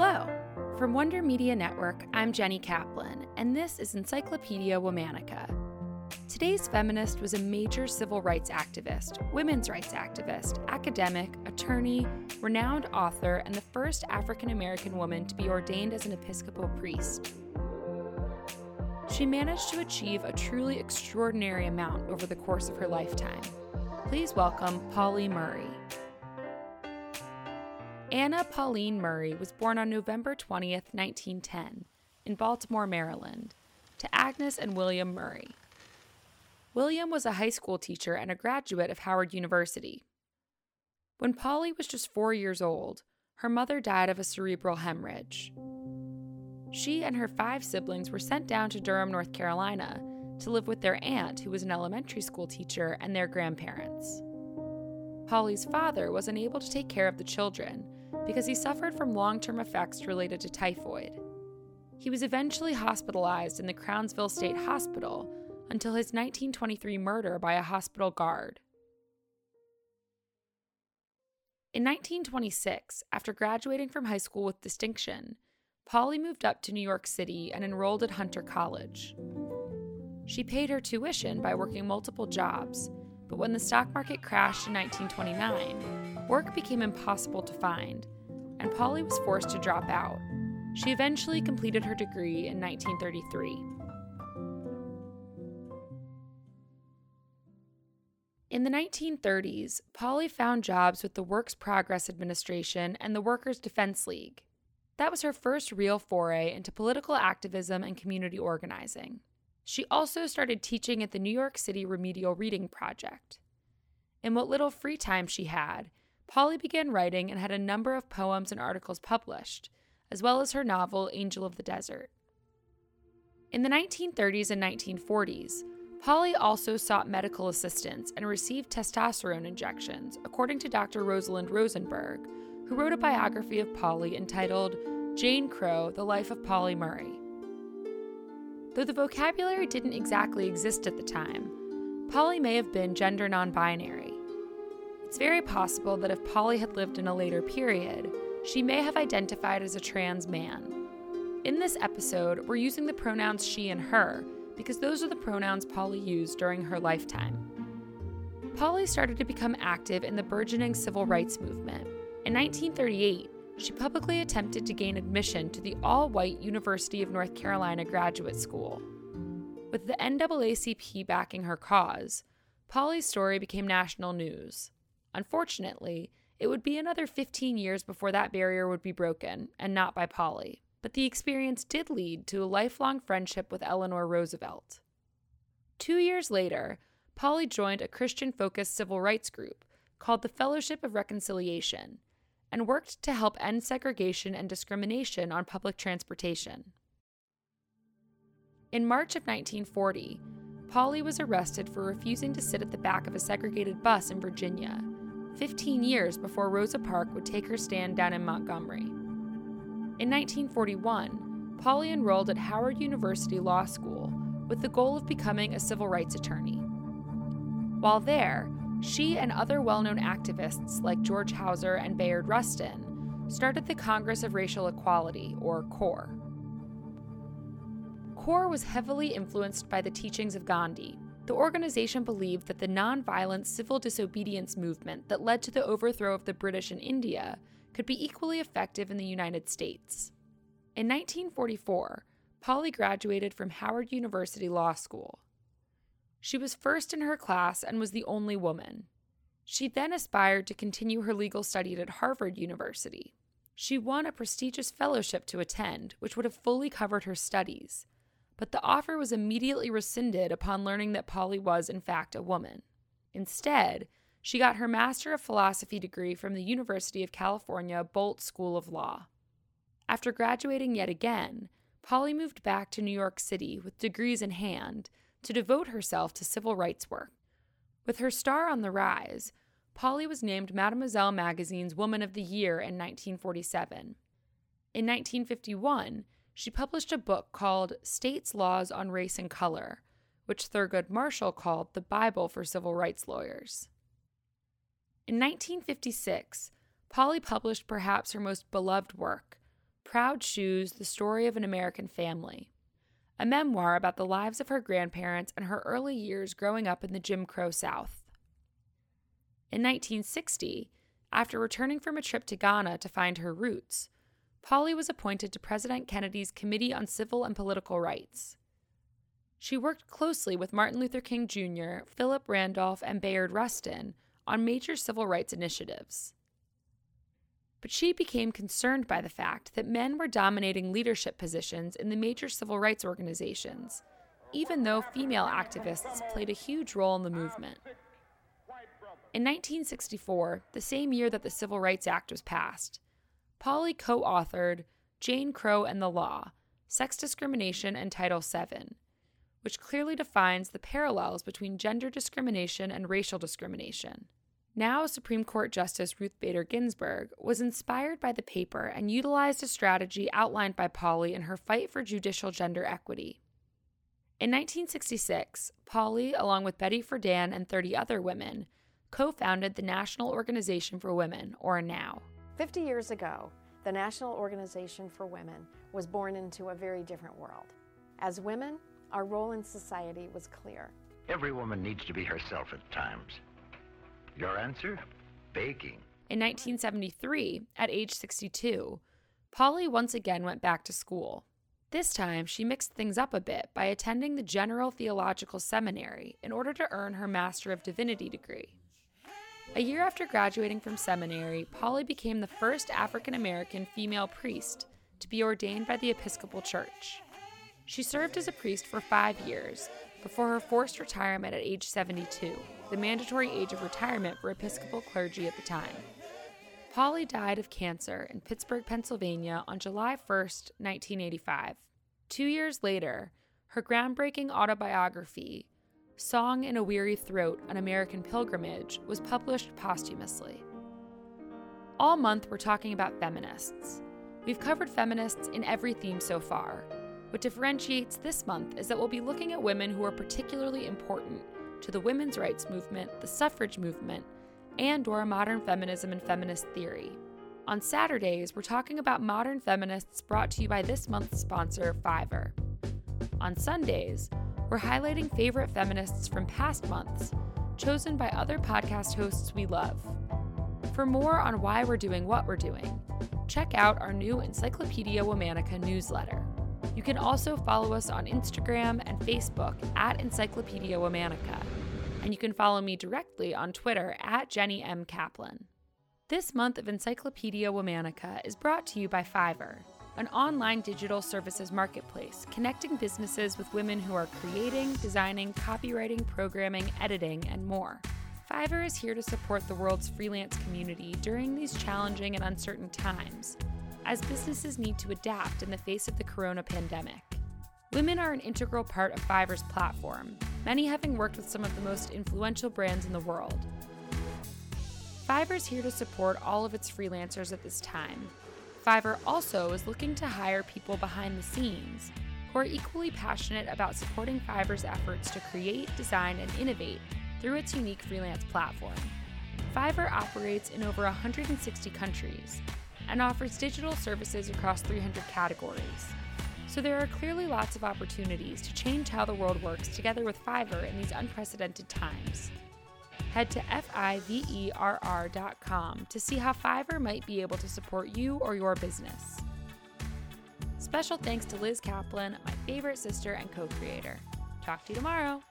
Hello! From Wonder Media Network, I'm Jenny Kaplan, and this is Encyclopedia Womannica. Today's feminist was a major civil rights activist, women's rights activist, academic, attorney, renowned author, and the first African American woman to be ordained as an Episcopal priest. She managed to achieve a truly extraordinary amount over the course of her lifetime. Please welcome Pauli Murray. Anna Pauline Murray was born on November 20th, 1910, in Baltimore, Maryland, to Agnes and William Murray. William was a high school teacher and a graduate of Howard University. When Pauli was just four years old, her mother died of a cerebral hemorrhage. She and her five siblings were sent down to Durham, North Carolina, to live with their aunt, who was an elementary school teacher, and their grandparents. Pauli's father was unable to take care of the children because he suffered from long term effects related to typhoid. He was eventually hospitalized in the Crownsville State Hospital until his 1923 murder by a hospital guard. In 1926, after graduating from high school with distinction, Pauli moved up to New York City and enrolled at Hunter College. She paid her tuition by working multiple jobs, but when the stock market crashed in 1929, work became impossible to find, and Pauli was forced to drop out. She eventually completed her degree in 1933. In the 1930s, Pauli found jobs with the Works Progress Administration and the Workers' Defense League. That was her first real foray into political activism and community organizing. She also started teaching at the New York City Remedial Reading Project. In what little free time she had, Pauli began writing and had a number of poems and articles published, as well as her novel Angel of the Desert. In the 1930s and 1940s, Pauli also sought medical assistance and received testosterone injections, according to Dr. Rosalind Rosenberg, who wrote a biography of Pauli entitled Jane Crow The Life of Pauli Murray. Though the vocabulary didn't exactly exist at the time, Pauli may have been gender non binary. It's very possible that if Pauli had lived in a later period, she may have identified as a trans man. In this episode, we're using the pronouns she and her because those are the pronouns Pauli used during her lifetime. Pauli started to become active in the burgeoning civil rights movement. In 1938, she publicly attempted to gain admission to the all white University of North Carolina Graduate School. With the NAACP backing her cause, Pauli's story became national news. Unfortunately, it would be another 15 years before that barrier would be broken, and not by Pauli. But the experience did lead to a lifelong friendship with Eleanor Roosevelt. Two years later, Pauli joined a Christian focused civil rights group called the Fellowship of Reconciliation and worked to help end segregation and discrimination on public transportation. In March of 1940, Pauli was arrested for refusing to sit at the back of a segregated bus in Virginia 15 years before Rosa Parks would take her stand down in Montgomery. In 1941, Pauli enrolled at Howard University Law School with the goal of becoming a civil rights attorney. While there, she and other well known activists like George Houser and Bayard Rustin started the Congress of Racial Equality, or CORE. CORE was heavily influenced by the teachings of Gandhi, the organization believed that the nonviolent civil disobedience movement that led to the overthrow of the British in India could be equally effective in the United States. In 1944, Pauli graduated from Howard University Law School. She was first in her class and was the only woman. She then aspired to continue her legal studies at Harvard University. She won a prestigious fellowship to attend, which would have fully covered her studies but the offer was immediately rescinded upon learning that Pauli was, in fact, a woman. Instead, she got her Master of Philosophy degree from the University of California Boalt School of Law. After graduating yet again, Pauli moved back to New York City with degrees in hand to devote herself to civil rights work. With her star on the rise, Pauli was named Mademoiselle magazine's Woman of the Year in 1947. In 1951, she published a book called States Laws on Race and Color, which Thurgood Marshall called the Bible for Civil Rights Lawyers. In 1956, Pauli published perhaps her most beloved work, Proud Shoes The Story of an American Family, a memoir about the lives of her grandparents and her early years growing up in the Jim Crow South. In 1960, after returning from a trip to Ghana to find her roots, Pauli was appointed to President Kennedy's Committee on Civil and Political Rights. She worked closely with Martin Luther King Jr., Philip Randolph, and Bayard Rustin on major civil rights initiatives. But she became concerned by the fact that men were dominating leadership positions in the major civil rights organizations, even though female activists played a huge role in the movement. In 1964, the same year that the Civil Rights Act was passed, Pauli co authored Jane Crow and the Law Sex Discrimination and Title VII, which clearly defines the parallels between gender discrimination and racial discrimination. Now, Supreme Court Justice Ruth Bader Ginsburg was inspired by the paper and utilized a strategy outlined by Pauli in her fight for judicial gender equity. In 1966, Pauli, along with Betty Friedan and 30 other women, co founded the National Organization for Women, or NOW. 50 years ago, the National Organization for Women was born into a very different world. As women, our role in society was clear. Every woman needs to be herself at times. Your answer? Baking. In 1973, at age 62, Pauli once again went back to school. This time, she mixed things up a bit by attending the General Theological Seminary in order to earn her Master of Divinity degree. A year after graduating from seminary, Pauli became the first African American female priest to be ordained by the Episcopal Church. She served as a priest for five years before her forced retirement at age 72, the mandatory age of retirement for Episcopal clergy at the time. Pauli died of cancer in Pittsburgh, Pennsylvania on July 1, 1985. Two years later, her groundbreaking autobiography, Song in a Weary Throat An American Pilgrimage was published posthumously. All month, we're talking about feminists. We've covered feminists in every theme so far. What differentiates this month is that we'll be looking at women who are particularly important to the women's rights movement, the suffrage movement, and or modern feminism and feminist theory. On Saturdays, we're talking about modern feminists brought to you by this month's sponsor, Fiverr. On Sundays, we're highlighting favorite feminists from past months, chosen by other podcast hosts we love. For more on why we're doing what we're doing, check out our new Encyclopedia Womannica newsletter. You can also follow us on Instagram and Facebook at Encyclopedia Womannica, and you can follow me directly on Twitter at Jenny M. Kaplan. This month of Encyclopedia Womannica is brought to you by Fiverr an online digital services marketplace connecting businesses with women who are creating, designing, copywriting, programming, editing, and more. Fiverr is here to support the world's freelance community during these challenging and uncertain times, as businesses need to adapt in the face of the corona pandemic. Women are an integral part of Fiverr's platform, many having worked with some of the most influential brands in the world. Fiverr is here to support all of its freelancers at this time, Fiverr also is looking to hire people behind the scenes who are equally passionate about supporting Fiverr's efforts to create, design, and innovate through its unique freelance platform. Fiverr operates in over 160 countries and offers digital services across 300 categories. So there are clearly lots of opportunities to change how the world works together with Fiverr in these unprecedented times head to fiverr.com to see how Fiverr might be able to support you or your business. Special thanks to Liz Kaplan, my favorite sister and co creator. Talk to you tomorrow.